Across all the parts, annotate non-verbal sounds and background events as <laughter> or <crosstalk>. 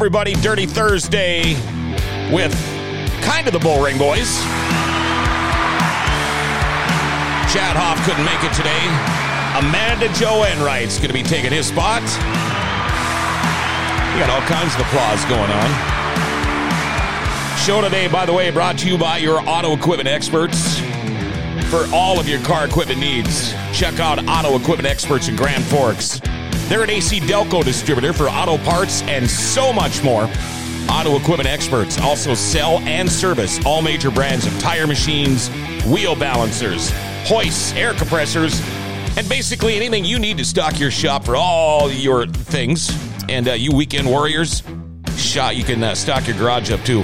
Everybody, Dirty Thursday with kind of the Bullring Boys. Chad Hoff couldn't make it today. Amanda Joe Enright's going to be taking his spot. We got all kinds of applause going on. Show today, by the way, brought to you by your auto equipment experts. For all of your car equipment needs, check out Auto Equipment Experts in Grand Forks. They're an AC Delco distributor for auto parts and so much more. Auto Equipment Experts also sell and service all major brands of tire machines, wheel balancers, hoists, air compressors, and basically anything you need to stock your shop for all your things. And uh, you weekend warriors, shot you can uh, stock your garage up too.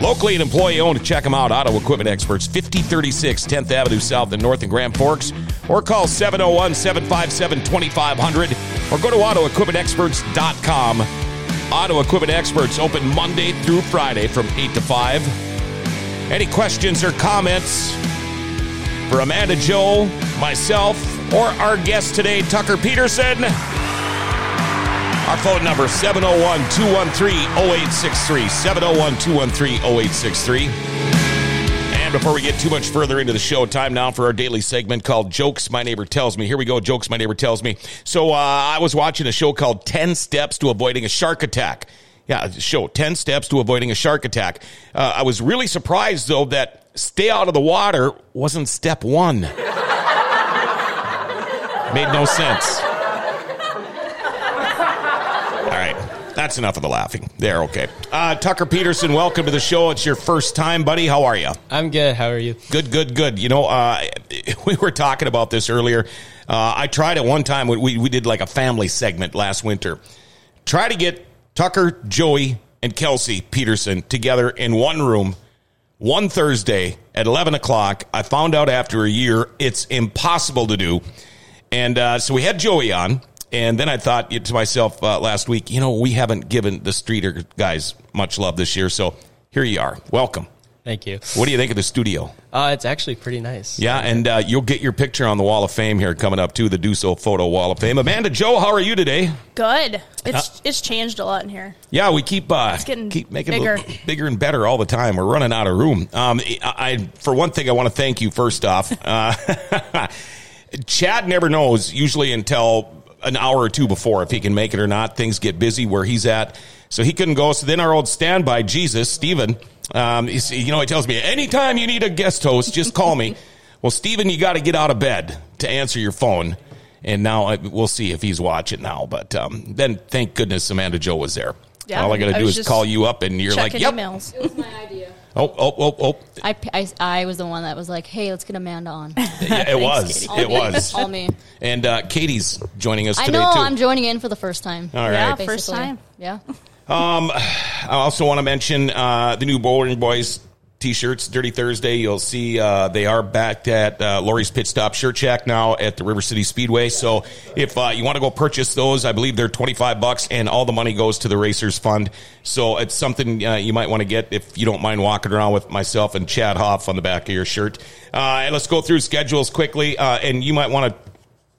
Locally and employee owned, check them out. Auto Equipment Experts, 5036 10th Avenue South and North in Grand Forks, or call 701 757 2500, or go to AutoEquipmentExperts.com. Auto Equipment Experts open Monday through Friday from 8 to 5. Any questions or comments for Amanda Joel, myself, or our guest today, Tucker Pederson? Our phone number 701 213 0863. 701 213 0863. And before we get too much further into the show, time now for our daily segment called Jokes My Neighbor Tells Me. Here we go, Jokes My Neighbor Tells Me. So uh, I was watching a show called 10 Steps to Avoiding a Shark Attack. Yeah, show 10 Steps to Avoiding a Shark Attack. Uh, I was really surprised, though, that stay out of the water wasn't step one. <laughs> Made no sense. All right. That's enough of the laughing. There, okay. Uh, Tucker Pederson, welcome to the show. It's your first time, buddy. How are you? I'm good. How are you? Good, good, good. You know, uh, <laughs> we were talking about this earlier. Uh, I tried at one time, we, we did like a family segment last winter. Try to get Tucker, Joey, and Kelsey Pederson together in one room one Thursday at 11 o'clock. I found out after a year it's impossible to do. And uh, so we had Joey on. And then I thought to myself uh, last week, you know, we haven't given the Streeter guys much love this year. So here you are. Welcome. Thank you. What do you think of the studio? Uh, it's actually pretty nice. Yeah, and uh, you'll get your picture on the Wall of Fame here coming up too, the Duso Photo Wall of Fame. Amanda Joe, how are you today? Good. It's it's changed a lot in here. Yeah, we keep uh, getting keep making bigger. it bigger and better all the time. We're running out of room. Um, I, I for one thing, I want to thank you first off. Uh, <laughs> Chad never knows usually until an hour or two before if he can make it or not. Things get busy where he's at, so he couldn't go. So then our old standby Jesus Stephen, um, you know, he tells me anytime you need a guest host, just call me. <laughs> well, Stephen, you got to get out of bed to answer your phone. And now I, we'll see if he's watching now. But um, then, thank goodness Amanda Joe was there. Yeah, All I got to do is call you up, and you're like, Checking "Yep." emails. It was my idea. Oh, oh, oh, oh. I, I, I was the one that was like, hey, let's get Amanda on. Yeah, it <laughs> was. All It was. All me. And uh, Katie's joining us I today know, too. I'm joining in for the first time. All right. Yeah, basically. first time. Yeah. Um, I also want to mention uh, the new Bullring Boys t-shirts, Dirty Thursday. You'll see uh, they are back at uh, Lori's Pit Stop Shirt Shack now at the River City Speedway. So if uh, you want to go purchase those, I believe they're 25 bucks and all the money goes to the Racers Fund. So it's something uh, you might want to get if you don't mind walking around with myself and Chad Hoff on the back of your shirt. Uh, let's go through schedules quickly. Uh, and you might want to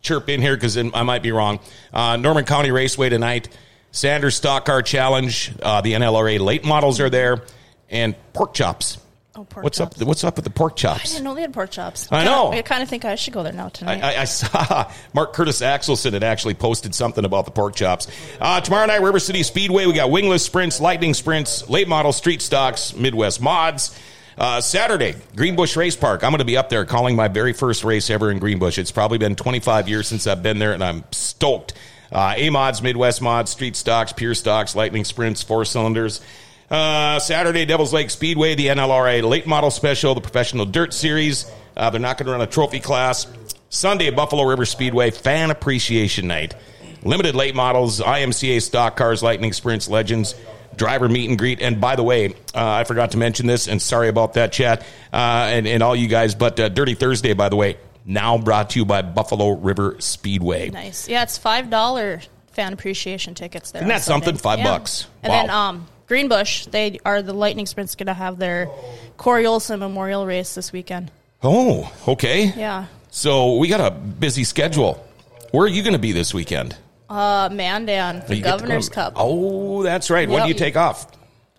chirp in here because I might be wrong. Norman County Raceway tonight. Sanders Stock Car Challenge. The NLRA late models are there, and pork chops. Oh, pork what's chops. up? What's up with the pork chops? I didn't know they had pork chops. I know. I kind of think I should go there now tonight. I, I, I saw <laughs> Mark Curtis Axelson had actually posted something about the pork chops. Uh, tomorrow night, River City Speedway. We got wingless sprints, lightning sprints, late model street stocks, Midwest mods. Uh, Saturday, Greenbush Race Park. I'm going to be up there calling my very first race ever in Greenbush. It's probably been 25 years since I've been there, and I'm stoked. Uh, A mods, Midwest mods, street stocks, pure stocks, lightning sprints, four cylinders. Uh, Saturday, Devils Lake Speedway, the NLRA late model special, the professional dirt series. Uh, they're not going to run a trophy class. Sunday, Buffalo River Speedway fan appreciation night. Limited late models, IMCA stock cars, lightning sprints, legends, driver meet and greet. And by the way, uh, I forgot to mention this, and sorry about that, chat, uh, and, and all you guys, but uh, Dirty Thursday, by the way, now brought to you by Buffalo River Speedway. nice. Yeah, it's five dollar fan appreciation tickets there. Isn't that something? Five Yeah. bucks. And Wow. then um, Greenbush, they are the Lightning Sprints going to have their Corey Olson Memorial Race this weekend. Oh, okay. Yeah. So we got a busy schedule. Where are you going to be this weekend? Uh, Mandan, the You get to go- Governor's Cup. Oh, that's right. When do you take off?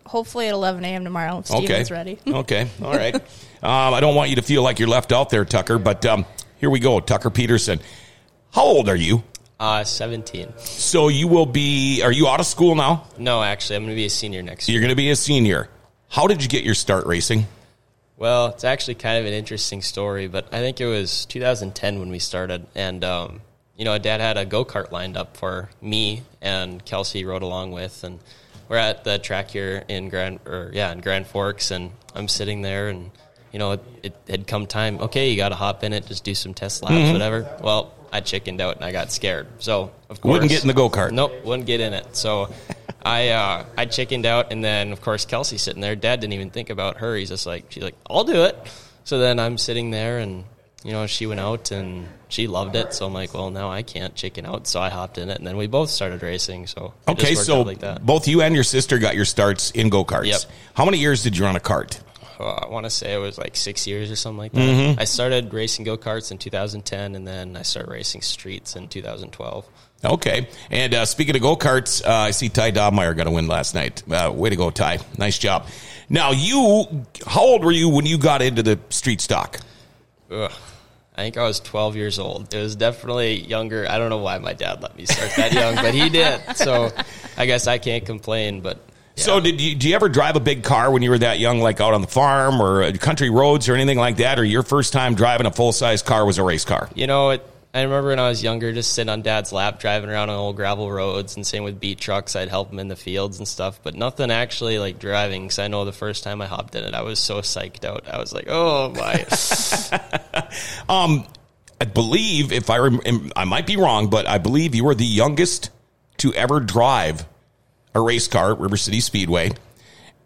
Hopefully at 11 a.m. tomorrow. Okay. Steven's ready. <laughs> okay. All right. Um, I don't want you to feel like you're left out there, Tucker, but um, here we go. Tucker Pederson. How old are you? Uh, 17. So you will be, are you out of school now? No, actually, I'm going to be a senior next year. You're going to be a senior. How did you get your start racing? Well, it's actually kind of an interesting story, but I think it was 2010 when we started, and um, you know, Dad had a go kart lined up for me and Kelsey rode along with, and we're at the track here in Grand, or yeah, in Grand Forks, and I'm sitting there, and you know, it, it had come time. Okay, you got to hop in it, just do some test laps, Mm-hmm. whatever. Well, I chickened out and I got scared, so of course Wouldn't get in the go-kart. Nope, wouldn't get in it. So <laughs> I uh, I chickened out, and then of course Kelsey sitting there. Dad didn't even think about her. He's just like she's like I'll do it. So then I'm sitting there, and you know she went out and she loved it. So I'm like, well now I can't chicken out. So I hopped in it, and then we both started racing. So Okay, so like both you and your sister got your starts in go karts. Yep. How many years did you run a cart? Uh, I want to say it was like six years or something like that. Mm-hmm. I started racing go karts in 2010, and then I started racing streets in 2012. Okay. And uh, speaking of go karts, uh, I see Ty Dobmeyer got a win last night. Uh, way to go, Ty. Nice job. Now, you, how old were you when you got into the street stock? Ugh. I think I was 12 years old. It was definitely younger. I don't know why my dad let me start that young, but he did. So I guess I can't complain. But So, did you, do you ever drive a big car when you were that young, like out on the farm or uh, country roads or anything like that? Or your first time driving a full size car was a race car? you know, it, I remember when I was younger, just sitting on dad's lap, driving around on old gravel roads, and same with beat trucks. I'd help him in the fields and stuff, but nothing actually like driving. Because I know the first time I hopped in it, I was so psyched out. I was like, "Oh my!" <laughs> Um, I believe, if I rem- I might be wrong, but I believe you were the youngest to ever drive a race car at River City Speedway.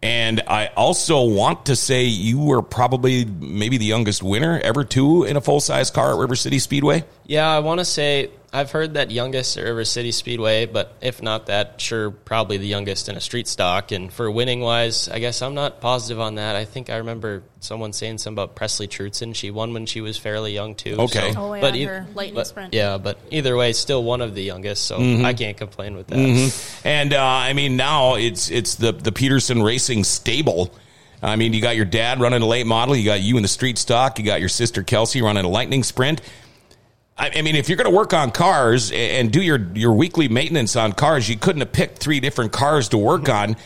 And I also want to say you were probably maybe the youngest winner ever to in a full size car at River City Speedway. Yeah, I want to say I've heard that youngest at River City Speedway, but if not that, sure, probably the youngest in a street stock. And for winning wise, I guess I'm not positive on that. I think I remember someone saying something about Presley Trutzen. She won when she was fairly young too. Okay. so- Oh, yeah, but on eith- her lightning but- sprint. Yeah, but either way, still one of the youngest, so Mm-hmm. I can't complain with that. And uh, I mean, now it's it's the the Pederson Racing stable. I mean, you got your dad running a late model, you got you in the street stock, you got your sister Kelsey running a lightning sprint. I, I mean, if you're going to work on cars and do your your weekly maintenance on cars, you couldn't have picked three different cars to work on.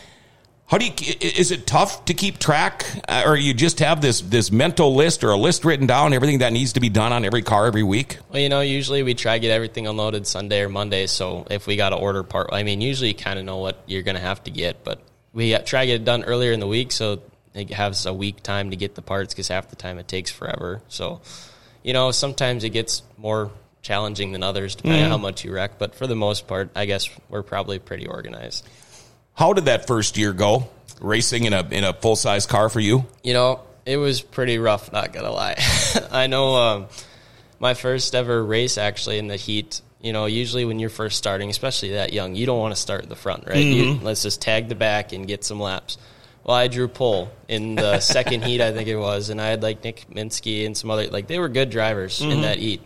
How do you? Is it tough to keep track, uh, or you just have this this mental list or a list written down everything that needs to be done on every car every week? Well, you know, usually we try to get everything unloaded Sunday or Monday. So if we got to order part, I mean, usually you kind of know what you're going to have to get, but we try to get it done earlier in the week so it has a week time to get the parts because half the time it takes forever. So, you know, sometimes it gets more challenging than others depending on how much you wreck. But for the most part, I guess we're probably pretty organized. How did that first year go? Racing in a in a full size car for you? You know, it was pretty rough, not gonna lie. <laughs> I know um, my first ever race actually in the heat. You know, usually when you're first starting, especially that young, you don't want to start at the front, right? You, let's just tag the back and get some laps. Well, I drew pole in the <laughs> second heat, I think it was, and I had like Nick Minsky and some other like they were good drivers in mm-hmm. that heat.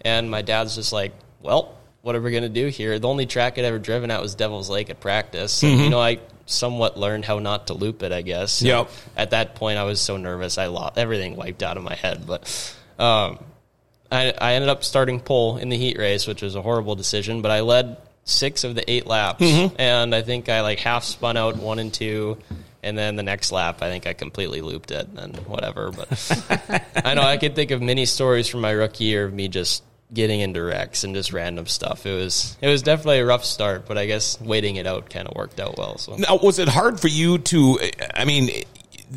And my dad's just like, well, what are we going to do here? The only track I'd ever driven at was Devil's Lake at practice. And, you mm-hmm. know, I somewhat learned how not to loop it, I guess. And Yep. At that point, I was so nervous, I lost everything wiped out of my head. But um, I, I ended up starting pole in the heat race, which was a horrible decision. But I led six of the eight laps, mm-hmm. and I think I like half spun out one and two. And then the next lap, I think I completely looped it and whatever. But I know I could think of many stories from my rookie year of me just getting into wrecks and just random stuff. It was it was definitely a rough start, but I guess waiting it out kind of worked out well. So Now, was it hard for you to? I mean,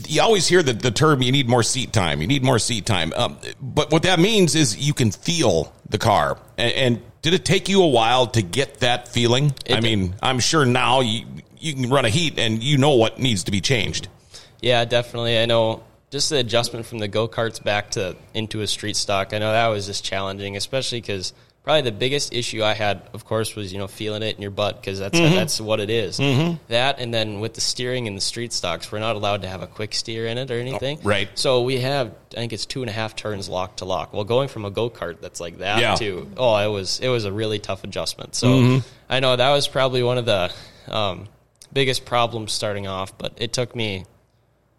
you always hear the, the term "you need more seat time." You need more seat time, um, but what that means is you can feel the car. And, and did it take you a while to get that feeling? It I did. mean, I'm sure now you you can run a heat and you know what needs to be changed. yeah, definitely. I know just the adjustment from the go karts back to into a street stock. I know that was just challenging, especially because probably the biggest issue I had, of course, was you know feeling it in your butt because that's mm-hmm. that's what it is. Mm-hmm. That and then with the steering in the street stocks, we're not allowed to have a quick steer in it or anything. Oh, right. So we have, I think it's two and a half turns lock to lock. Well, going from a go kart that's like that Yeah. to oh, it was it was a really tough adjustment. So mm-hmm. I know that was probably one of the um, biggest problems starting off, but it took me.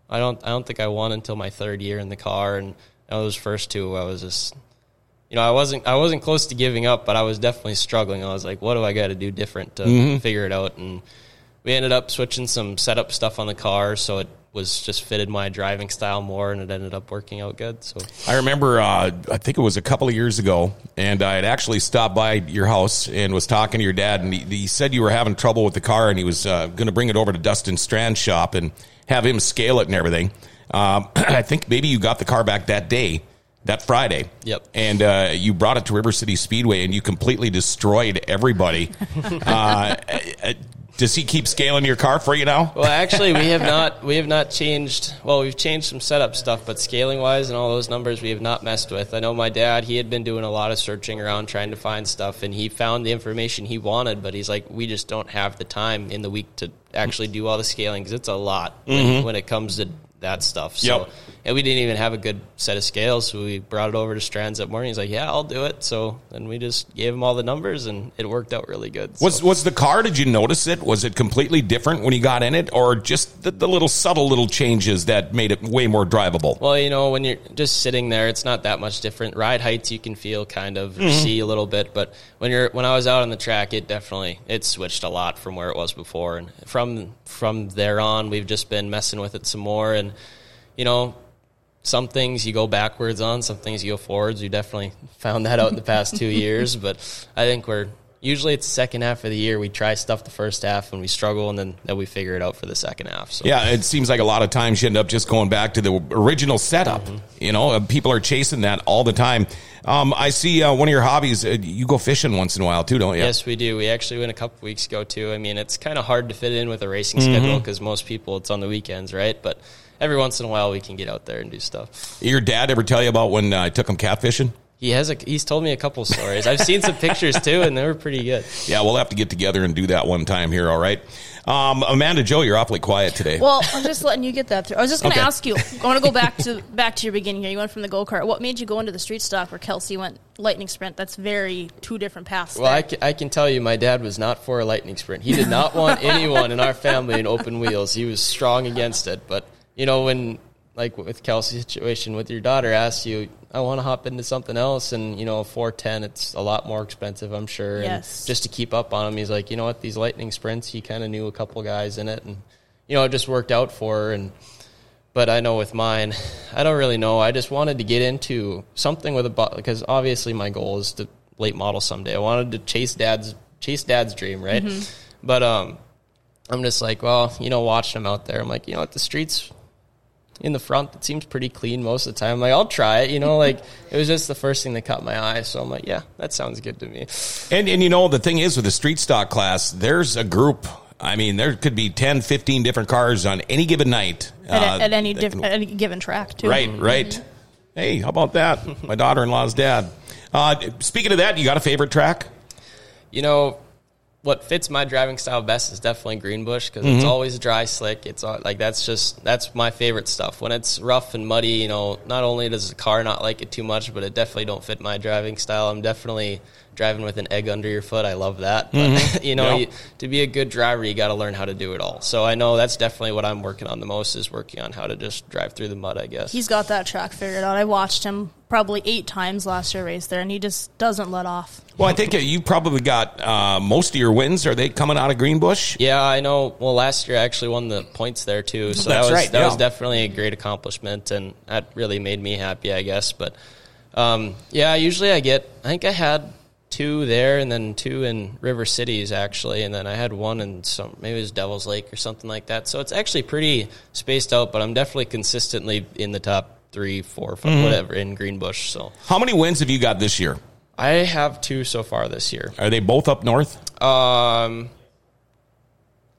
I don't I don't think I won until my third year in the car, and those first two I was just. You know, I wasn't I wasn't close to giving up, but I was definitely struggling. I was like, "What do I got to do different to mm-hmm. figure it out?" And we ended up switching some setup stuff on the car, so it was just fitted my driving style more, and it ended up working out good. So I remember, uh, I think it was a couple of years ago, and I had actually stopped by your house and was talking to your dad, and he, he said you were having trouble with the car, and he was uh, going to bring it over to Dustin Strand's shop and have him scale it and everything. Um, <clears throat> I think maybe you got the car back that day, that Friday. Yep. And uh, you brought it to River City Speedway, and you completely destroyed everybody. <laughs> does he keep scaling your car for you now? Well, actually, we have <laughs> not we have not changed. Well, we've changed some setup stuff, but scaling wise and all those numbers we have not messed with. I know my dad; he had been doing a lot of searching around trying to find stuff, and he found the information he wanted. But he's like, we just don't have the time in the week to actually do all the scaling because it's a lot when, mm-hmm. when it comes to that stuff. So, Yep. And we didn't even have a good set of scales, so we brought it over to Strands that morning. He's like, "Yeah, I'll do it." So then we just gave him all the numbers, and it worked out really good. So- Was was the car? Did you notice it? Was it completely different when you got in it, or just the, the little subtle little changes that made it way more drivable? Well, you know, when you're just sitting there, it's not that much different. Ride heights you can feel kind of or see a little bit, but when you're when I was out on the track, it definitely it switched a lot from where it was before, and from from there on, we've just been messing with it some more, and you know. Some things you go backwards on, some things you go forwards. We definitely <laughs> found that out in the past two <laughs> years, but I think we're usually it's the second half of the year. We try stuff the first half and we struggle, and then, then we figure it out for the second half. So Yeah, it seems like a lot of times you end up just going back to the original setup. You know, uh, people are chasing that all the time. Um, I see uh, one of your hobbies. Uh, you go fishing once in a while too, don't you? Yes, we do. We actually went a couple weeks ago too. I mean, it's kind of hard to fit in with a racing schedule because most people it's on the weekends, right? But every once in a while we can get out there and do stuff. Your dad ever tell you about when uh, I took him catfishing? He has a he's told me a couple stories. I've seen some pictures too, and they were pretty good. Yeah, we'll have to get together and do that one time here. All right, um, Amanda Joe, you're awfully quiet today. Well, I'm just letting you get that through. I was just going to Okay. ask you. I want to go <laughs> back to back to your beginning here. You went from the go kart. What made you go into the street stock where Kelsey went lightning sprint? That's very two different paths. Well, I can, I can tell you, my dad was not for a lightning sprint. He did not want <laughs> anyone in our family in open wheels. He was strong against it. But you know, when like with Kelsey's situation with your daughter asks you, I want to hop into something else, and you know, four ten, it's a lot more expensive, I'm sure. Yes. And just to keep up on him, he's like, you know what, these lightning sprints, he kind of knew a couple guys in it, and you know, it just worked out for her. And but I know with mine, <sighs> I don't really know. I just wanted to get into something with a because obviously my goal is to late model someday. I wanted to chase dad's chase dad's dream, right? But um, I'm just like, well, you know, watching him out there, I'm like, you know what, the streets in the front, it seems pretty clean most of the time. I'm like, I'll try it, you know, like <laughs> it was just the first thing that caught my eye. So I'm like, yeah, that sounds good to me. And and you know the thing is with the street stock class, there's a group. I mean, there could be 10, 15 different cars on any given night. at, uh, at any diff- can- at any given track too. Right, right. Hey, how about that? My daughter-in-law's dad. Uh, speaking of that, you got a favorite track? You know, what fits my driving style best is definitely Greenbush because it's mm-hmm. always dry, slick. It's all, like that's just that's my favorite stuff. When it's rough and muddy, you know, not only does the car not like it too much, but it definitely don't fit my driving style. I'm definitely driving with an egg under your foot. I love that. But <laughs> you know, Yeah. you, to be a good driver, you got to learn how to do it all. So I know that's definitely what I'm working on the most is working on how to just drive through the mud. I guess. He's got that track figured out. I watched him probably eight times last year race there, and he just doesn't let off. Well, I think you probably got uh, most of your wins. Are they coming out of Greenbush? Yeah, I know. Well, last year I actually won the points there too, so That's that was right, that yeah. was definitely a great accomplishment, and that really made me happy, I guess. But um, yeah, usually I get. I think I had two there, and then two in River Cities actually, and then I had one in some maybe it was Devil's Lake or something like that. So it's actually pretty spaced out, but I'm definitely consistently in the top three, four, five, Mm-hmm. whatever in Greenbush. So How many wins have you got this year? I have two so far this year. Are they both up north? Um,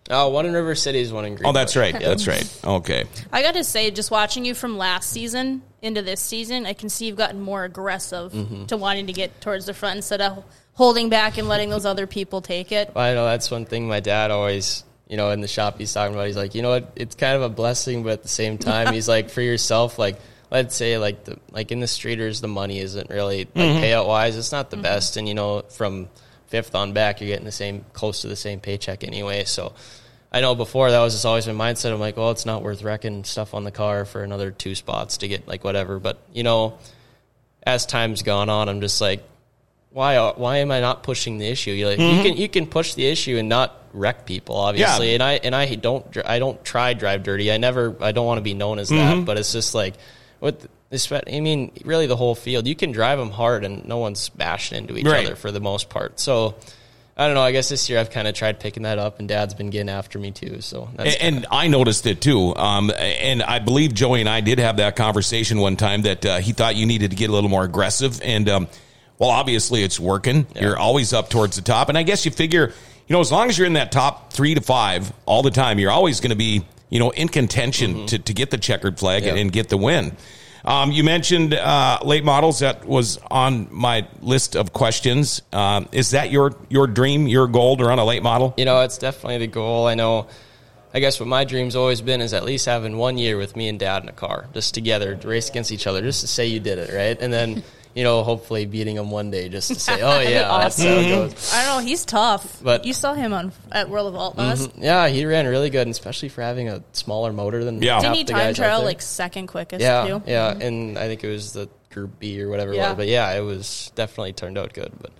Oh, one in River City is one in Green. Oh, that's right. That's right. Okay. I got to say, just watching you from last season into this season, I can see you've gotten more aggressive Mm-hmm. to wanting to get towards the front instead of holding back and letting those other people take it. I know that's one thing my dad always, you know, in the shop he's talking about. He's like, you know what? It's kind of a blessing, but at the same time, he's like, for yourself, like, let's say, like the like in the streeters, the money isn't really like payout wise, it's not the best, and you know, from fifth on back, you're getting the same close to the same paycheck anyway. So. I know before that was just always my mindset. I'm like, well, it's not worth wrecking stuff on the car for another two spots to get like whatever. But you know, as time's gone on, I'm just like, why why am I not pushing the issue? You're like, you mm-hmm. can you can push the issue and not wreck people, obviously. Yeah. And I and I don't I don't try drive dirty. I never I don't want to be known as that. Mm-hmm. But it's just like what this. I mean, really, the whole field. You can drive them hard, and no one's bashing into each Right. other for the most part. So. I don't know. I guess this year I've kind of tried picking that up, and Dad's been getting after me too. So that's And, and I noticed it too. Um, and I believe Joey and I did have that conversation one time that uh, he thought you needed to get a little more aggressive. And um, well, obviously it's working. You're always up towards the top. And I guess you figure, you know, as long as you're in that top three to five all the time, you're always going to be, you know, in contention to, to get the checkered flag Mm-hmm. Yeah. and, get the win. Um, you mentioned uh, late models. That was on my list of questions. Um, is that your your dream, your goal to run a late model? you know, it's definitely the goal. I know. I guess what my dream's always been is at least having one year with me and dad in a car, just together, to race against each other, just to say you did it, right? And then, you know, hopefully beating him one day, just to say, <laughs> oh yeah, that's how it goes. I don't know. He's tough. But- you saw him on at World of Outlaws. Yeah, he ran really good, and especially for having a smaller motor than Yeah. half Didn't he the time guys out trial like second quickest yeah, too? yeah, and I think it was the Group B or whatever it was, but yeah, it was definitely turned out good. But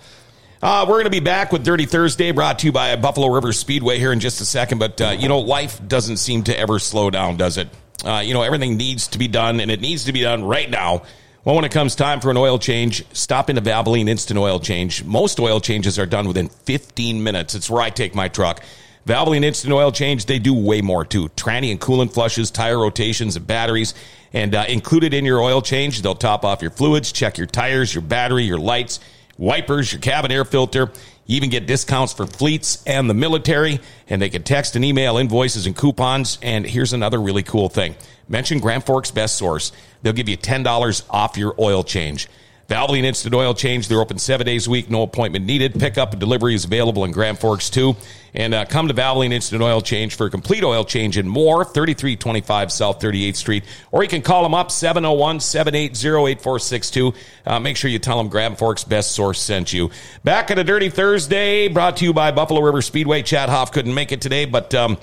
Uh, we're going to be back with Dirty Thursday, brought to you by Buffalo River Speedway here in just a second. But, uh, you know, life doesn't seem to ever slow down, does it? Uh, you know, everything needs to be done, and it needs to be done right now. Well, when it comes time for an oil change, stop into Valvoline Instant Oil Change. Most oil changes are done within 15 minutes. It's where I take my truck. Valvoline Instant Oil Change, they do way more too. Tranny and coolant flushes, tire rotations, and batteries. And uh, included in your oil change, they'll top off your fluids, check your tires, your battery, your lights, wipers, your cabin air filter. You even get discounts for fleets and the military, and they can text and email invoices and coupons. And here's another really cool thing. Mention Grand Forks Best Source. They'll give you $10 off your oil change. Valvoline Instant Oil Change. They're open seven days a week, no appointment needed. Pickup and delivery is available in Grand Forks too. And uh, come to Valvoline Instant Oil Change for a complete oil change and more. 3325 South 38th Street. Or you can call them up 701 780 8462. Uh, Make sure you tell them Grand Forks Best Source sent you. Back at a Dirty Thursday, brought to you by Buffalo River Speedway. Chad Hoff couldn't make it today, but. Um,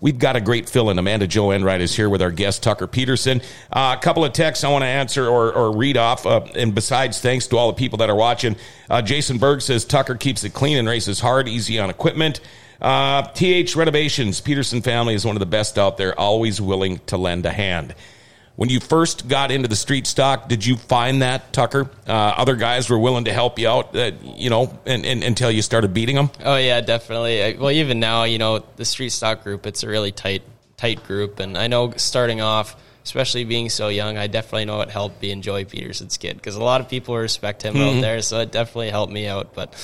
We've got a great fill in. Amanda Joe Enright is here with our guest, Tucker Pederson. Uh, a couple of texts I want to answer or, or read off. Uh, and besides, thanks to all the people that are watching. Uh, Jason Berg says Tucker keeps it clean and races hard, easy on equipment. Uh, TH Renovations, Pederson family is one of the best out there, always willing to lend a hand. When you first got into the street stock, did you find that, Tucker? Uh, other guys were willing to help you out, uh, you know, and, and, until you started beating them? Oh yeah, definitely. I- Well, even now, you know, the street stock group, it's a really tight, tight group, and I know starting off, especially being so young, I definitely know it helped being Joey Pederson's kid because a lot of people respect him out there, so it definitely helped me out. But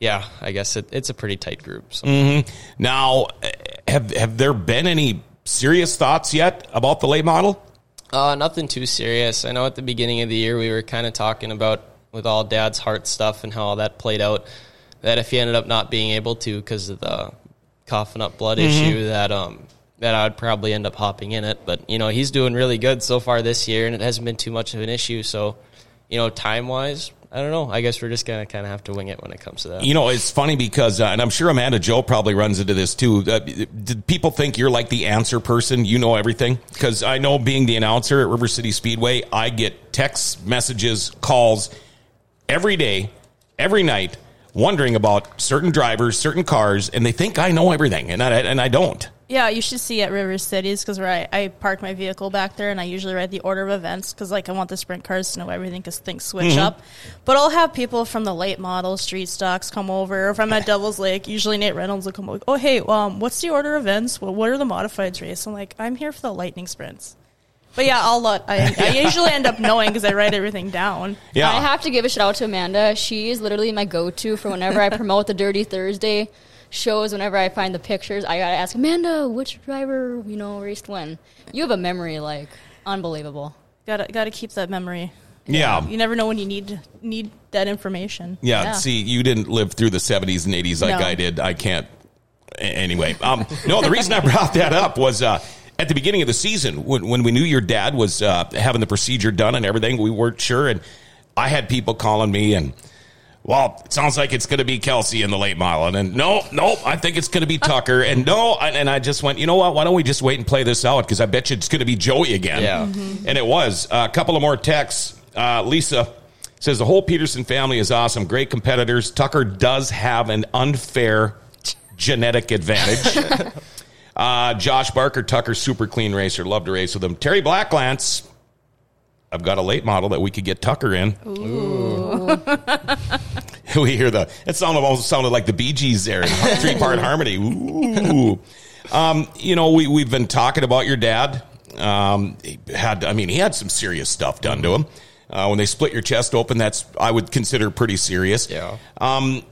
yeah, I guess it, it's a pretty tight group. So. Now, uh, have have there been any serious thoughts yet about the late model? Uh, nothing too serious. I know at the beginning of the year we were kind of talking about with all Dad's heart stuff and how all that played out. That if he ended up not being able to because of the coughing up blood issue, that um that I would probably end up hopping in it. But you know he's doing really good so far this year, and it hasn't been too much of an issue. So you know time wise, I don't know. I guess we're just gonna kind of have to wing it when it comes to that. You know, it's funny because, uh, and I'm sure Amanda Joe probably runs into this too. Uh, did people think you're like the answer person? You know everything? Because I know being the announcer at River City Speedway, I get texts, messages, calls every day, every night, wondering about certain drivers, certain cars, and they think I know everything, and I, and I don't. Yeah, you should see at River Cities because where I, I park my vehicle back there and I usually write the order of events because like I want the sprint cars to know everything because things switch Mm-hmm. up. But I'll have people from the late model street stocks come over. Or if I'm at Devil's Lake, usually Nate Reynolds will come over. Oh hey, um, what's the order of events? Well, what are the modifieds race? I'm like, I'm here for the lightning sprints. But yeah, I'll let. I, I <laughs> usually end up knowing because I write everything down. Yeah. I have to give a shout out to Amanda. She is literally my go to for whenever I promote the Dirty Thursday. Shows, whenever I find the pictures, I gotta ask Amanda which driver you know raced when. You have a memory like unbelievable. Gotta gotta keep that memory. Yeah. You never know when you need need that information. Yeah, Yeah. see, you didn't live through the 70s and 80s like No. I did. I can't. Anyway, um, no, the reason I brought that up was uh, at the beginning of the season when, when we knew your dad was uh, having the procedure done and everything, we weren't sure. And I had people calling me and, well, it sounds like it's going to be Kelsey in the late mile. And then, no, no, I think it's going to be <laughs> Tucker. And no, and, and I just went, you know what? Why don't we just wait and play this out? Because I bet you it's going to be Joey again. Yeah. And it was. a couple of more texts. Uh, Lisa says the whole Pederson family is awesome. Great competitors. Tucker does have an unfair genetic advantage. <laughs> uh, Josh Barker, Tucker, super clean racer. Love to race with him. Terry Blacklance. I've got a late model that we could get Tucker in. <laughs> <laughs> we hear the it sounded almost sounded like the Bee Gees there, <laughs> three part harmony. Ooh. Um, you know, we we've been talking about your dad. Um, he had, I mean, he had some serious stuff done to him. Uh, when they split your chest open, that's I would consider pretty serious. Yeah. Um,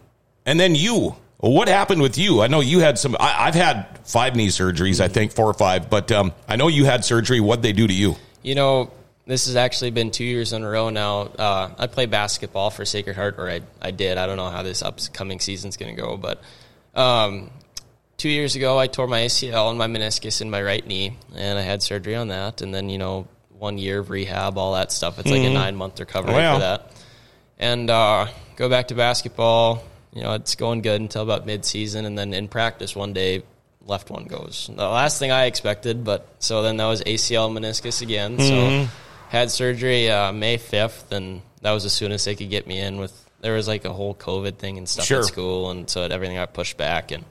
and then you, what happened with you? I know you had some. I, I've had five knee surgeries, I think four or five, but um, I know you had surgery. What'd they do to you? You know, this has actually been two years in a row now. Uh, I play basketball for Sacred Heart, or I, I did. I don't know how this upcoming season's going to go, but um, two years ago, I tore my ACL and my meniscus in my right knee, and I had surgery on that. And then, you know, one year of rehab, all that stuff. It's like a nine month recovery Wow. for that. And uh, go back to basketball. You know, it's going good until about mid season, and then in practice one day, left one goes. The last thing I expected, but so then that was ACL meniscus again. So had surgery uh, May fifth, and that was as soon as they could get me in. With there was like a whole COVID thing and stuff Sure. at school, and so everything got pushed back. And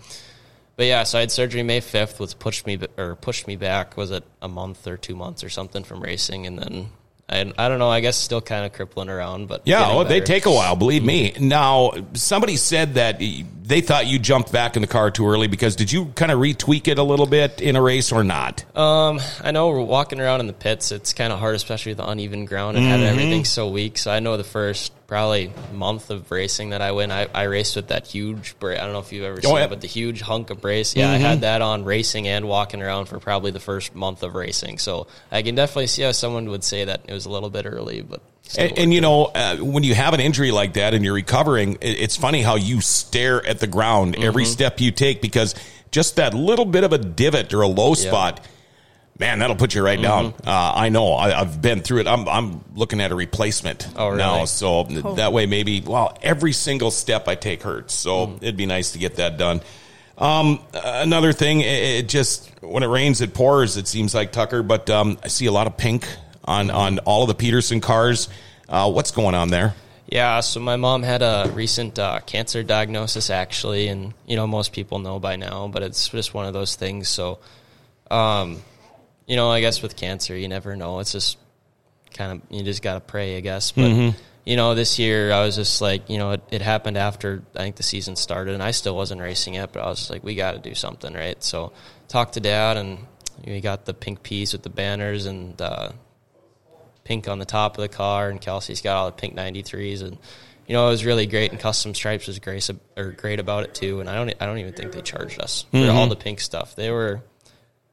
but yeah, so I had surgery May fifth, which pushed me or pushed me back. Was it a month or two months or something from racing, and then. I, I don't know. I guess still kind of crippling around, but Yeah, well, they take a while, believe me. Now, somebody said that they thought you jumped back in the car too early because did you kind of retweak it a little bit in a race or not? Um, I know we're walking around in the pits. It's kind of hard, especially with the uneven ground and having Mm-hmm. everything so weak. So I know the first probably month of racing that I went, I, I raced with that huge brace. I don't know if you've ever seen yeah. it, but the huge hunk of brace. Yeah, I had that on racing and walking around for probably the first month of racing. So I can definitely see how someone would say that it was a little bit early, but And, and you know, uh, when you have an injury like that and you're recovering, it, it's funny how you stare at the ground every step you take because just that little bit of a divot or a low spot, man, that'll put you right down. Uh, I know. I, I've been through it. I'm, I'm looking at a replacement Oh, really? now, so that way maybe. Well, every single step I take hurts, so it'd be nice to get that done. Um, another thing, it, it just when it rains, it pours. It seems like Tucker, but um, I see a lot of pink on on all of the Pederson cars. Uh, what's going on there? Yeah, so my mom had a recent uh, cancer diagnosis, actually, and you know most people know by now, but it's just one of those things. So, um, you know, I guess with cancer, you never know. It's just kind of you just gotta pray, I guess. But you know, this year I was just like, you know, it, it happened after I think the season started, and I still wasn't racing yet, but I was like, we got to do something, right? So, talked to dad, and we got the pink piece with the banners and. Uh, pink on the top of the car, and Kelsey's got all the pink 93s, and you know it was really great. And Custom Stripes was great, or great about it too. And I don't, I don't even think they charged us for all the pink stuff. They were,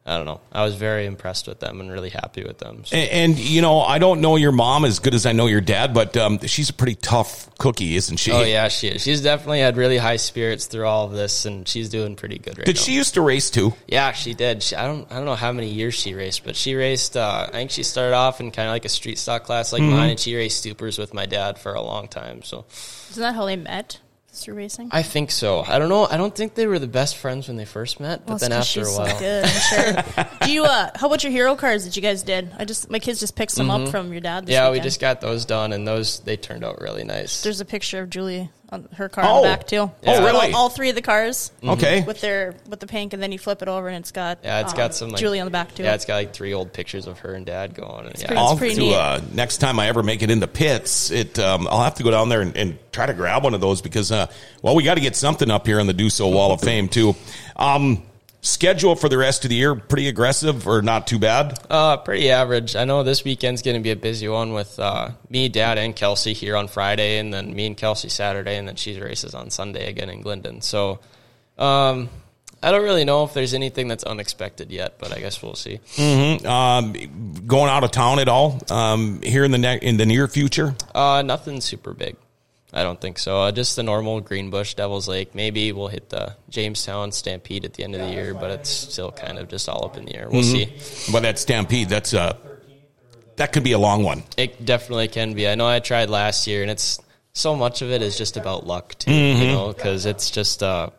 I don't know, I was very impressed with them and really happy with them. So, And, and you know, I don't know your mom as good as I know your dad, but um, she's a pretty tough cookie, isn't she? oh yeah, she is. She's definitely had really high spirits through all of this, and she's doing pretty good right Did now. she used to race too? Yeah, she did. She, I don't I don't know how many years she raced, but she raced. Uh, I think she started off in kind of like a street stock class like mine, and she raced supers with my dad for a long time. So Isn't that how they met? Through racing? I think so. I don't know. I don't think they were the best friends when they first met, but Well, it's then after a while, so good, I'm sure. Do you? Uh, how about your hero cars that you guys did? I just my kids just picked some up from your dad. This Mm-hmm. yeah, we just got those done, and those they turned out really nice. There's a picture of Julie on her car Oh. on the back too. Oh, really? All, all three of the cars Okay. with their with the pink, and then you flip it over and it's got yeah, it's um, got some like, Julie on the back too. Yeah, it's got like three old pictures of her and dad going. And, yeah, pretty- I'll It's have to, neat. uh, next time I ever make it into pits, it um, I'll have to go down there and, and try to grab one of those because, uh, well, we got to get something up here on the Do So Wall of Fame too. Um, schedule for the rest of the year pretty aggressive or not too bad? Uh, pretty average. I know this weekend's going to be a busy one with uh, me, Dad, and Kelsey here on Friday, and then me and Kelsey Saturday, and then she races on Sunday again in Glyndon. So Um, I don't really know if there's anything that's unexpected yet, but I guess we'll see. Um, going out of town at all um, here in the ne- in the near future? Uh, nothing super big. I don't think so. Uh, just the normal Greenbush, Devil's Lake. Maybe we'll hit the Jamestown Stampede at the end of the year, but it's still kind of just all up in the air. We'll see. But that Stampede, that's uh, that could be a long one. It definitely can be. I know I tried last year, and it's so much of it is just about luck too. Mm-hmm. You know, because it's just uh,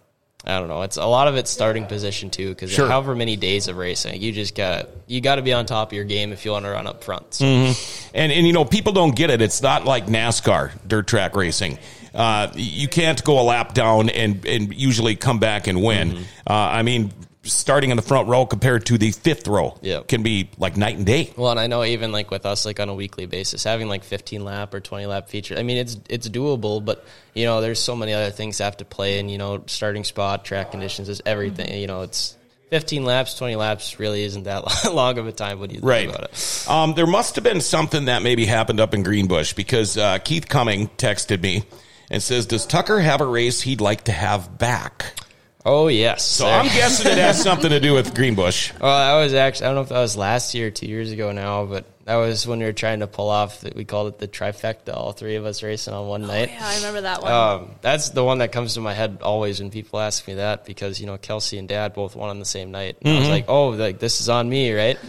I don't know. It's a lot of it's starting position too. Because Sure. however many days of racing, you just got you got to be on top of your game if you want to run up front. So, Mm-hmm. And and you know people don't get it. It's not like NASCAR dirt track racing. Uh, you can't go a lap down and and usually come back and win. Mm-hmm. Uh, I mean, starting in the front row compared to the fifth row Yep. can be like night and day. Well, and I know even like with us, like on a weekly basis, having like 15 lap or 20 lap feature. I mean, it's it's doable, but you know, there's so many other things have to play, and you know, starting spot, track conditions, is everything. You know, it's 15 laps, 20 laps really isn't that <laughs> long of a time when you think Right. about it. Um, there must have been something that maybe happened up in Greenbush because uh, Keith Cumming texted me and says, "Does Tucker have a race he'd like to have back?" Oh yes. So I'm guessing it has <laughs> something to do with Greenbush. Well, that was actually I don't know if that was last year or two years ago now, but that was when we were trying to pull off. The, we called it the trifecta. All three of us racing on one night. Yeah, I remember that one. Um, that's the one that comes to my head always when people ask me that because you know Kelsey and Dad both won on the same night. And I was like, oh, like this is on me, right?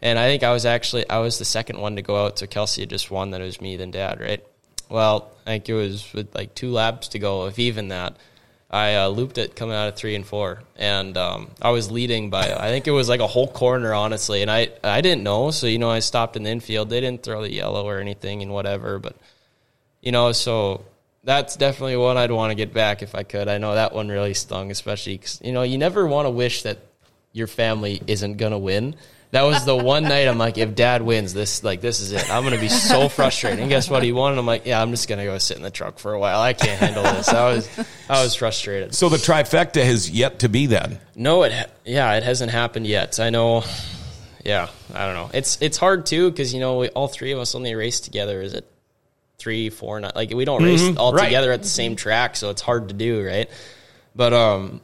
And I think I was actually I was the second one to go out, so Kelsey had just won. That it was me then Dad, right? Well, I think it was with like two laps to go, if even that. I uh, looped it coming out of three and four, and um, I was leading by I think it was like a whole corner, honestly. And I I didn't know, so you know I stopped in the infield. They didn't throw the yellow or anything and whatever, but you know, so that's definitely one I'd want to get back if I could. I know that one really stung, especially 'cause, you know, you never want to wish that your family isn't going to win. That was the one night I'm like, if dad wins, this like this is it. I'm gonna be so frustrated. And guess what? He won, and I'm like, yeah, I'm just gonna go sit in the truck for a while. I can't handle this. I was, I was frustrated. So the trifecta has yet to be then. No, it ha- yeah, it hasn't happened yet. I know. Yeah, I don't know. It's it's hard too because you know we, all three of us only race together. Is it three, four, nine? Like we don't race all right. together at the same track, so it's hard to do, right? But um,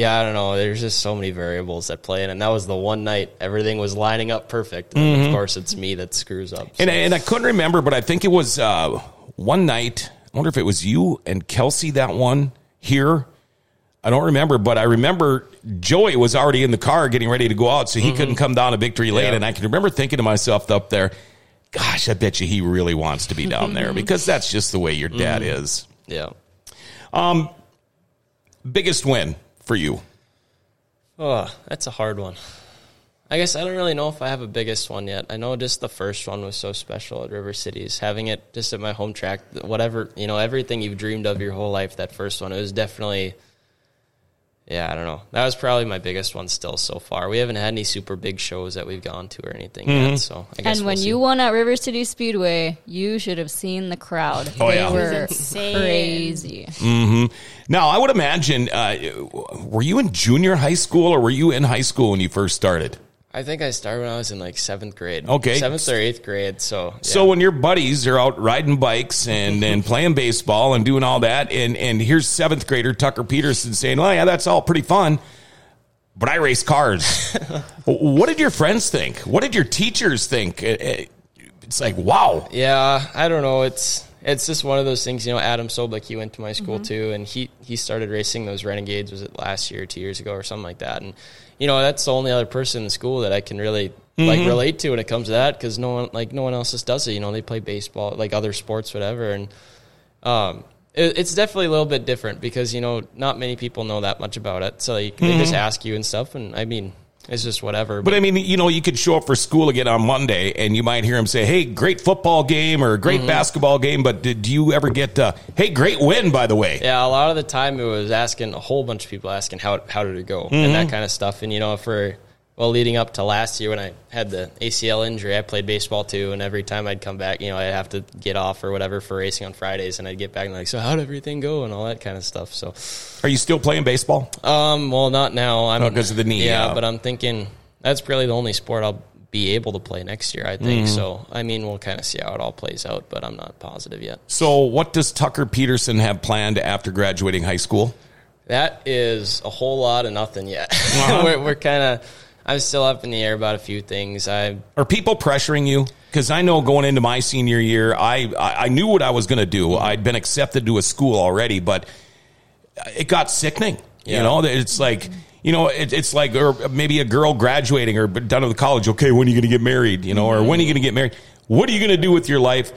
yeah, I don't know. There's just so many variables that play in, and that was the one night everything was lining up perfect. And of course, it's me that screws up. And, so. and I couldn't remember, but I think it was uh, one night. I wonder if it was you and Kelsey that one here. I don't remember, but I remember Joey was already in the car getting ready to go out, so he couldn't come down to Victory Lane. Yeah. And I can remember thinking to myself up there, gosh, I bet you he really wants to be down there <laughs> because that's just the way your dad is. yeah. Um, Biggest win for you? Oh, that's a hard one. I guess I don't really know if I have a biggest one yet. I know just the first one was so special at River Cities. Having it just at my home track, whatever, you know, everything you've dreamed of your whole life, that first one, it was definitely, yeah, I don't know. That was probably my biggest one still so far. We haven't had any super big shows that we've gone to or anything yet, so I guess And we'll when see. you won at River City Speedway, you should have seen the crowd. Oh, they yeah. It was were insane. crazy. Now, I would imagine, uh, were you in junior high school or were you in high school when you first started? I think I started when I was in like seventh grade. Okay. Seventh or eighth grade, so. So when your buddies are out riding bikes and, <laughs> and playing baseball and doing all that, and, and here's seventh grader Tucker Pederson saying, "Oh yeah, that's all pretty fun, but I race cars." <laughs> what did your friends think? What did your teachers think? Uh, uh, It's like, wow, Yeah, I don't know. It's it's just one of those things. You know, Adam Sobek, he went to my school too, and he he started racing those Renegades. Was it last year, two years ago, or something like that? And you know, that's the only other person in the school that I can really like relate to when it comes to that because no one like no one else just does it. You know, they play baseball, like other sports, whatever, and um. it- It's definitely a little bit different because you know not many people know that much about it, so they, they just ask you and stuff. And I mean, it's just whatever. But I mean, you know, you could show up for school again on Monday, and you might hear him say, "Hey, great football game" or "Great basketball game." But did you ever get, uh, "Hey, great win"? By the way, Yeah, a lot of the time it was asking a whole bunch of people asking how how did it go and that kind of stuff. And you know, for well, leading up to last year when I had the ACL injury, I played baseball too, and every time I'd come back, you know, I'd have to get off or whatever for racing on Fridays, and I'd get back and like, so how did everything go and all that kind of stuff. So, are you still playing baseball? um, well, not now. I'm Oh, 'cause of the knee, Yeah, yeah. but I'm thinking that's probably the only sport I'll be able to play next year. I think so. I mean, we'll kind of see how it all plays out, but I'm not positive yet. So, what does Tucker Pederson have planned after graduating high school? That is a whole lot of nothing yet. Uh-huh. <laughs> we're we're kind of. I'm still up in the air about a few things. I Are people pressuring you? Because I know going into my senior year, I I, I knew what I was going to do. Mm-hmm. I'd been accepted to a school already, but it got sickening. You know, it's like you know, it, it's like or maybe a girl graduating or done with college. Okay, when are you going to get married? You know, or mm-hmm. when are you going to get married? What are you going to do with your life?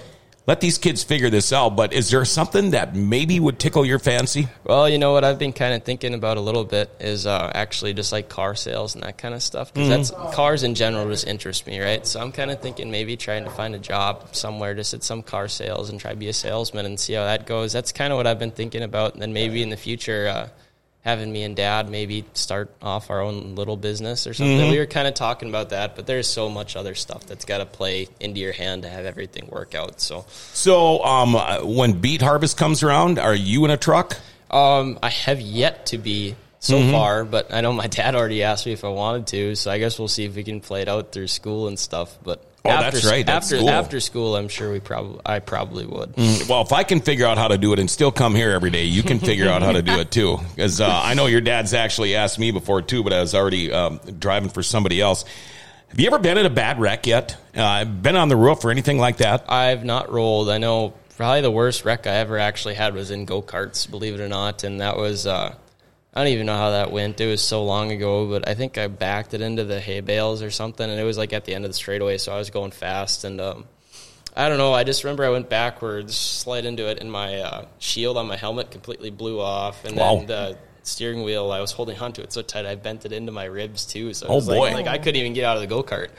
Let these kids figure this out. But is there something that maybe would tickle your fancy? Well, you know what I've been kind of thinking about a little bit is uh, actually just like car sales and that kind of stuff because that's cars in general just interest me, right? So I'm kind of thinking maybe trying to find a job somewhere just at some car sales and try to be a salesman and see how that goes. That's kind of what I've been thinking about, and then maybe in the future. Uh, Having me and dad maybe start off our own little business or something. We were kind of talking about that, but there's so much other stuff that's got to play into your hand to have everything work out. So, So, um, uh, when beet harvest comes around, are you in a truck? Um, I have yet to be so far, but I know my <laughs> dad already asked me if I wanted to, so I guess we'll see if we can play it out through school and stuff. But Oh, that's right, that's after cool. after school, I'm sure we probably I probably would. Well, if I can figure out how to do it and still come here every day, you can figure out how to do it too. <laughs> Because uh, I know your dad's actually asked me before too, but I was already um, driving for somebody else. Have you ever been in a bad wreck yet? Uh, been on the roof or anything like that? I've not rolled. I know probably the worst wreck I ever actually had was in go karts, believe it or not, and that was. Uh, I don't even know how that went. It was so long ago, but I think I backed it into the hay bales or something, and it was like at the end of the straightaway, so I was going fast, and um, I don't know. I just remember I went backwards, slid into it, and my uh, shield on my helmet completely blew off, and Wow. then the steering wheel I was holding onto it so tight I bent it into my ribs too. So it Oh, was like- boy. like I couldn't even get out of the go kart.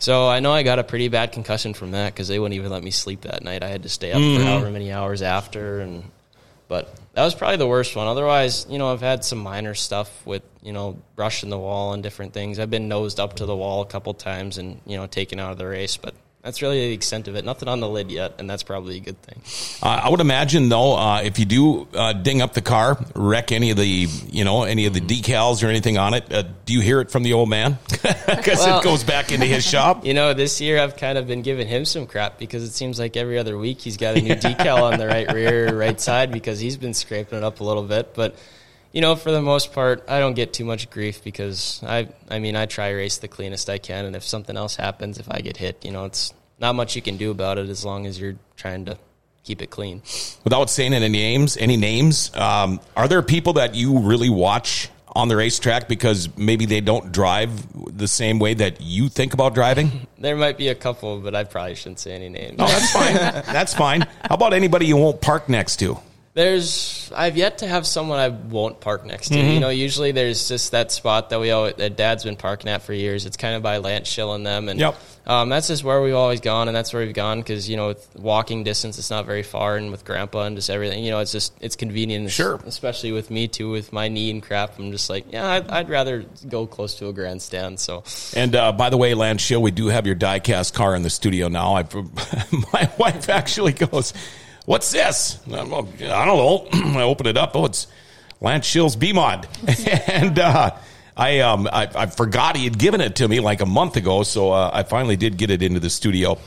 So I know I got a pretty bad concussion from that because they wouldn't even let me sleep that night. I had to stay up Mm-hmm. for however many hours after, and but that was probably the worst one. Otherwise, you know, I've had some minor stuff with you know brushing the wall and different things. I've been nosed up to the wall a couple times and you know taken out of the race, but that's really the extent of it. Nothing on the lid yet, and that's probably a good thing. Uh, I would imagine though, uh, if you do uh, ding up the car, wreck any of the, you know, any of the decals or anything on it, uh, do you hear it from the old man? <laughs> Because Well- it goes back into his shop. <laughs> You know, this year I've kind of been giving him some crap because it seems like every other week he's got a new <laughs> decal on the right rear, right side because he's been scraping it up a little bit. But you know, for the most part, I don't get too much grief because I, I mean, I try race the cleanest I can, and if something else happens, if I get hit, you know, it's not much you can do about it as long as you're trying to keep it clean. Without saying any names, any names, um, are there people that you really watch on the racetrack because maybe they don't drive the same way that you think about driving? <laughs> There might be a couple, but I probably shouldn't say any names. No, that's fine. <laughs> that's fine. How about anybody you won't park next to? There's I've yet to have someone I won't park next to. Mm-hmm. You know, usually there's just that spot that we always that Dad's been parking at for years. It's kind of by Lance Schill and them, and Yep. um, that's just where we've always gone, and that's where we've gone because you know, with walking distance, it's not very far, and with Grandpa and just everything, you know, it's just it's convenient. Sure. especially with me too, with my knee and crap. I'm just like, yeah, I'd, I'd rather go close to a grandstand. So And uh, by the way, Lance Schill, we do have your diecast car in the studio now. I, <laughs> my wife actually goes, "What's this?" I'm, "Oh, I don't know. <clears throat> I open it up. Oh, it's Lance Schill's B mod, <laughs> and uh, I, um, I I forgot he had given it to me like a month ago, so uh, I finally did get it into the studio.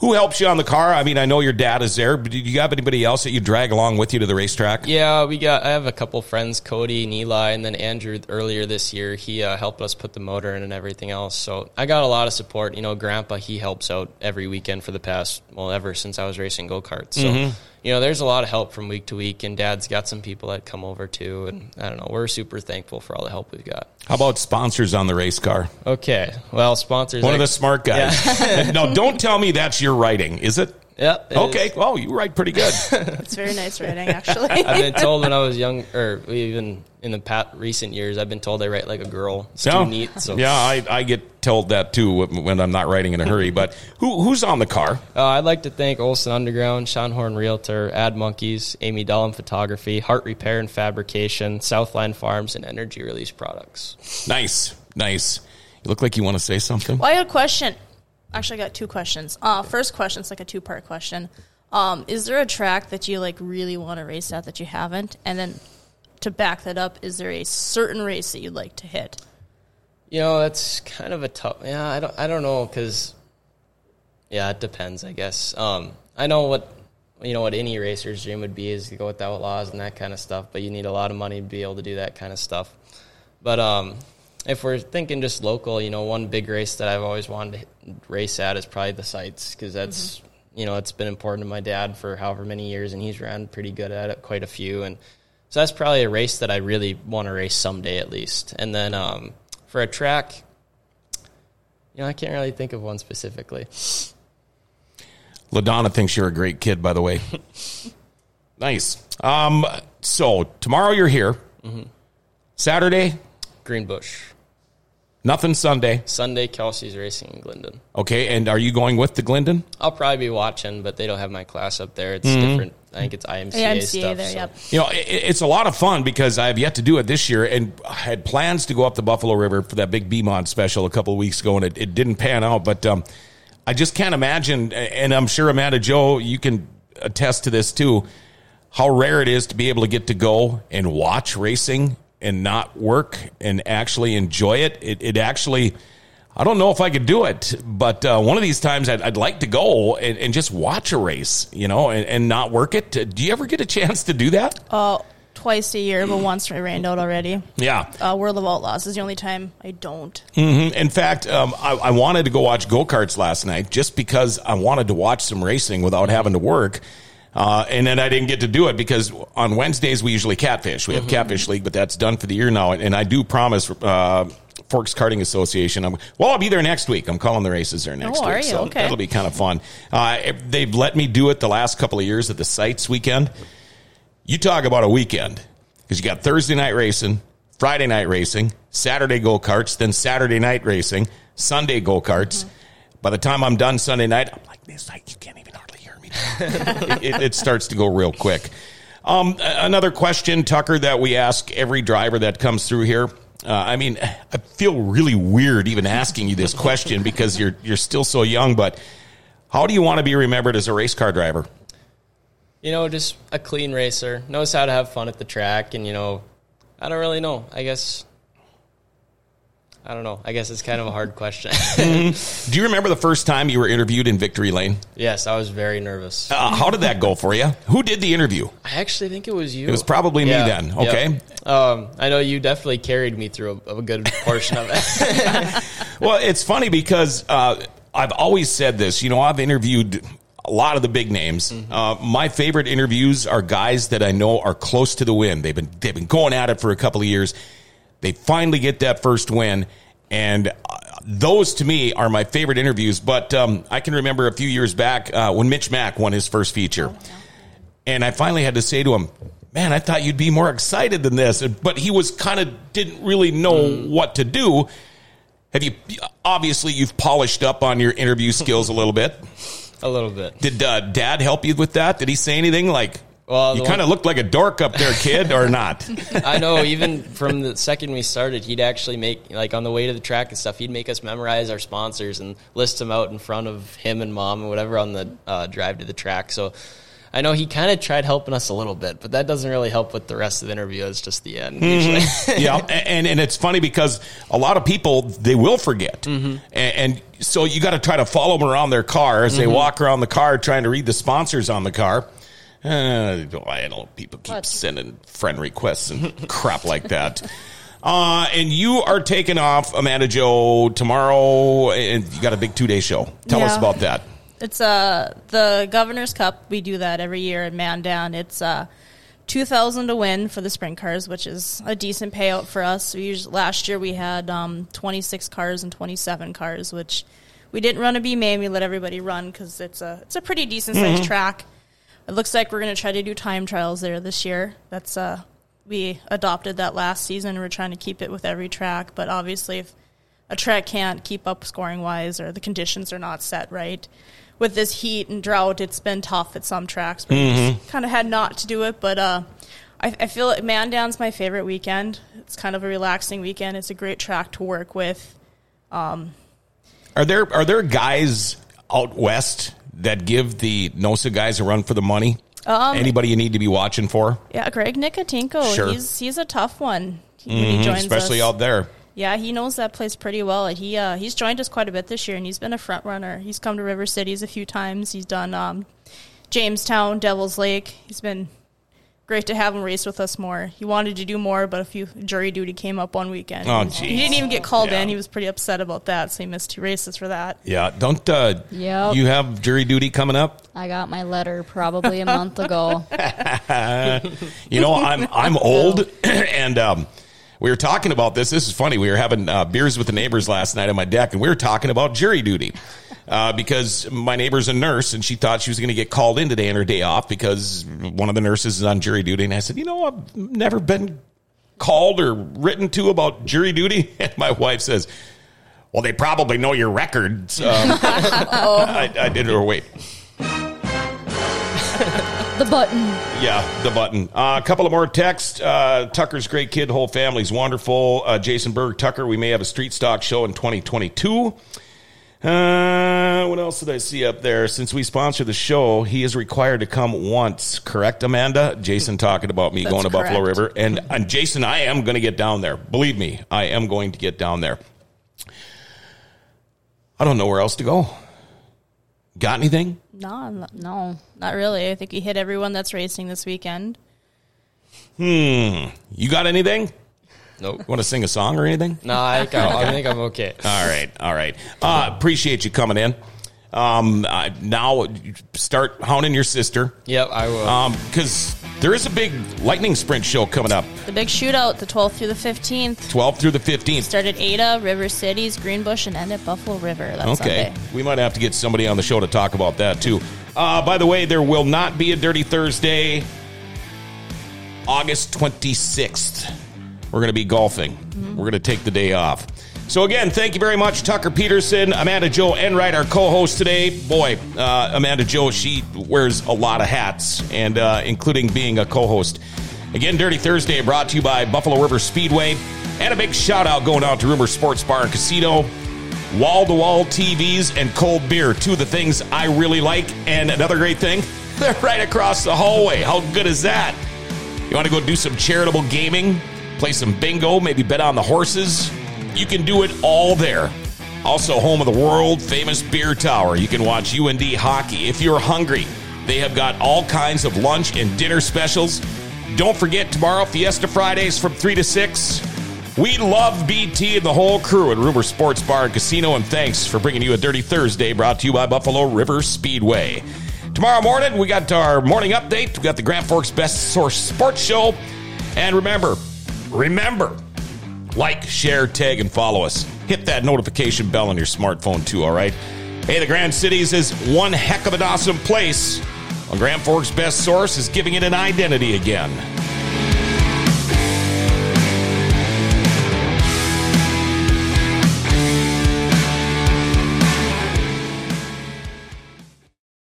Who helps you on the car? I mean, I know your dad is there, but do you have anybody else that you drag along with you to the racetrack? Yeah, we got. I have a couple friends, Cody and Eli, and then Andrew. Earlier this year, he uh, helped us put the motor in and everything else. So I got a lot of support. You know, Grandpa he helps out every weekend for the past well ever since I was racing go karts. So you know, there's a lot of help from week to week, and Dad's got some people that come over too. And I don't know, we're super thankful for all the help we've got. How about sponsors on the race car? Okay, well, sponsors. One of the smart guys. <laughs> no, don't tell me that's your writing, is it? Yeah. it Okay. is. Well, you write pretty good. <laughs> It's very nice writing, actually. <laughs> I've been told when I was young, or even in the past recent years, I've been told I write like a girl. It's No. too neat. So Yeah, I, I get told that too when I'm not writing in a hurry. But who who's on the car? Uh, I'd like to thank Olson Underground, Sean Horn Realtor, Ad Monkeys, Amy Dullum Photography, Heart Repair and Fabrication, Southland Farms, and Energy Release Products. Nice, nice. You look like you want to say something. Well, I got a question. Actually, I got two questions. Uh, first question is like a two part question. Um, is there a track that you like really want to race at that you haven't? And then to back that up, is there a certain race that you'd like to hit? You know, that's kind of a tough. Yeah, I don't. I don't know because. Yeah, it depends. I guess. Um, I know what you know what any racer's dream would be is to go with outlaws and that kind of stuff. But you need a lot of money to be able to do that kind of stuff. But um, if we're thinking just local, you know, one big race that I've always wanted to race at is probably the sites because that's you know it's been important to my dad for however many years, and he's ran pretty good at it, quite a few, and so that's probably a race that I really want to race someday at least. And then um, for a track, you know, I can't really think of one specifically. LaDonna thinks you're a great kid, by the way. <laughs> nice. Um, so tomorrow you're here. Saturday, Greenbush. nothing Sunday. Sunday, Kelsey's racing in Glyndon. Okay, and are you going with the Glyndon? I'll probably be watching, but they don't have my class up there. It's different. I think it's IMCA, AMCA stuff. there, so- yep. You know, i it's a lot of fun because I have yet to do it this year, and I had plans to go up the Buffalo River for that big BMOD special a couple of weeks ago, and it, it didn't pan out. But um, I just can't imagine, and I'm sure Amanda Joe, you can attest to this too, how rare it is to be able to get to go and watch racing and not work and actually enjoy it. It, it actually. I don't know if I could do it, but uh, one of these times I'd, I'd like to go and, and just watch a race, you know, and, and not work it. Do you ever get a chance to do that? Uh, twice a year, but once I rained out already. Yeah. Uh, World of Outlaws is the only time I don't. In fact, um, I, I wanted to go watch go karts last night just because I wanted to watch some racing without having to work. Uh, and then I didn't get to do it because on Wednesdays we usually catfish. We have catfish league, but that's done for the year now. And I do promise uh, Forks Karting Association. I'm, well, I'll be there next week. I'm calling the races there next Oh, week, are you? so Okay. that'll be kind of fun. Uh, they've let me do it the last couple of years at the sites weekend. You talk about a weekend because you got Thursday night racing, Friday night racing, Saturday go karts, then Saturday night racing, Sunday go karts. By the time I'm done Sunday night, I'm like, this night you can't even hardly hear me. <laughs> it, it, it starts to go real quick. Um, another question, Tucker, that we ask every driver that comes through here. Uh, I mean, I feel really weird even asking you this question because you're you're still so young. But how do you want to be remembered as a race car driver? You know, just a clean racer, knows how to have fun at the track, and you know, I don't really know. I guess I don't know. I guess it's kind of a hard question. Do you remember the first time you were interviewed in Victory Lane? yes, I was very nervous. Uh, how did that go for you? Who did the interview? I actually think it was you. It was probably me Yeah, then. yep. Okay. Um, I know you definitely carried me through a, a good portion of it. <laughs> Well, it's funny because uh, I've always said this. You know, I've interviewed a lot of the big names. Uh, my favorite interviews are guys that I know are close to the win. They've been they've been going at it for a couple of years. They finally get that first win, and uh, those to me are my favorite interviews. But um, I can remember a few years back uh, when Mitch Mack won his first feature. And I finally had to say to him, "Man, I thought you'd be more excited than this." But he was kind of didn't really know what to do. Have you obviously you've polished up on your interview skills a little bit? a little bit. Did uh, Dad help you with that? Did he say anything like? Well, you kind of looked like a dork up there, kid, or <laughs> not? I know. Even from the second we started, he'd actually make like on the way to the track and stuff. He'd make us memorize our sponsors and list them out in front of him and mom and whatever on the uh, drive to the track. So I know he kind of tried helping us a little bit, but that doesn't really help with the rest of the interview. It's just the end. Mm-hmm. Usually. <laughs> yeah, and and it's funny because a lot of people they will forget, mm-hmm. and, and so you got to try to follow them around their car as they mm-hmm. walk around the car trying to read the sponsors on the car. Uh, I know people keep sending friend requests and crap like that. <laughs> Uh, and you are taking off, Amanda Joe, tomorrow, and you got a big two day show. Tell us Yeah. about that. It's uh the Governor's Cup. We do that every year in Mandan. It's uh two thousand to win for the sprint cars, which is a decent payout for us. We usually, last year we had um, twenty six cars and twenty seven cars, which we didn't run a B main. We let everybody run because it's a it's a pretty decent sized track. It looks like we're going to try to do time trials there this year. That's uh we adopted that last season. We're trying to keep it with every track, but obviously if a track can't keep up scoring wise or the conditions are not set right. With this heat and drought, it's been tough at some tracks. But kind of had not to do it, but uh, I, I feel like Mandan's my favorite weekend. It's kind of a relaxing weekend. It's a great track to work with. Are there are there guys out west that give the NOSA guys a run for the money? Anybody you need to be watching for, Yeah, Greg Nikitenko, Sure. he's he's a tough one he joins especially us. out there. Yeah, he knows that place pretty well. He uh, he's joined us quite a bit this year, and he's been a front runner. He's come to River Cities a few times. He's done um, Jamestown, Devil's Lake. He's been great to have him race with us more. He wanted to do more, but a few jury duty came up one weekend. Oh, geez. he didn't even get called Yeah. in. He was pretty upset about that, so he missed two races for that. Yeah, don't uh, Yep. you have jury duty coming up? I got my letter probably a month <laughs> ago. <laughs> You know, I'm I'm old, <clears throat> and um, we were talking about this. This is funny. We were having uh, beers with the neighbors last night on my deck, and we were talking about jury duty uh, because my neighbor's a nurse, and she thought she was going to get called in today on her day off because one of the nurses is on jury duty. And I said, you know, I've never been called or written to about jury duty, <laughs> and my wife says. Well, they probably know your records. Um, <laughs> I, I didn't. Or wait, The button. Yeah, the button. Uh, a couple of more texts. Uh, Tucker's great kid, whole family's wonderful. Uh, Jason Berg, Tucker, we may have a street stock show in 2022. Uh, what else did I see up there? Since we sponsor the show, he is required to come once. Correct, Amanda? Jason talking about me That's going to Buffalo. River. And, <laughs> and Jason, I am going to get down there. Believe me, I am going to get down there. I don't know where else to go. Got anything? No, No. not really. I think he hit everyone that's racing this weekend. Hmm. You got anything? Nope. Want to sing a song or anything? No, I think, I'm, I think I'm okay. <laughs> All right, all right. Uh, appreciate you coming in. Um, uh, now start hounding your sister Yep, I will. because there is a big lightning sprint show coming up, The big shootout, the 12th through the 15th. 12th through the 15th. Start at Ada, River Cities, Greenbush, and end at Buffalo River. That's Okay, Sunday. we might have to get somebody on the show to talk about that too. Uh, by the way, there will not be a Dirty Thursday, August 26th. We're going to be golfing. We're going to take the day off. So again, thank you very much, Tucker Pederson, Amanda Joe Enright, our co-host today. Boy, uh, Amanda Joe, she wears a lot of hats, and uh, including being a co-host. Again, Dirty Thursday brought to you by Buffalo River Speedway, and a big shout out going out to Rumor Sports Bar and Casino wall to wall TVs and cold beer. Two of the things I really like. And another great thing, <laughs> they're right across the hallway. How good is that? You want to go do some charitable gaming, play some bingo, maybe bet on the horses? You can do it all there. Also, home of the world famous beer tower. You can watch UND hockey. If you're hungry, they have got all kinds of lunch and dinner specials. Don't forget tomorrow, Fiesta Fridays from 3 to 6. We love BT and the whole crew at Rumor Sports Bar and Casino, and thanks for bringing you a Dirty Thursday brought to you by Buffalo River Speedway. Tomorrow morning, we got our morning update. We got the Grand Forks Best Source Sports Show. And remember, remember, like, share, tag, and follow us. Hit that notification bell on your smartphone, too, all right? Hey, the Grand Cities is one heck of an awesome place. Well, Grand Forks Best Source is giving it an identity again.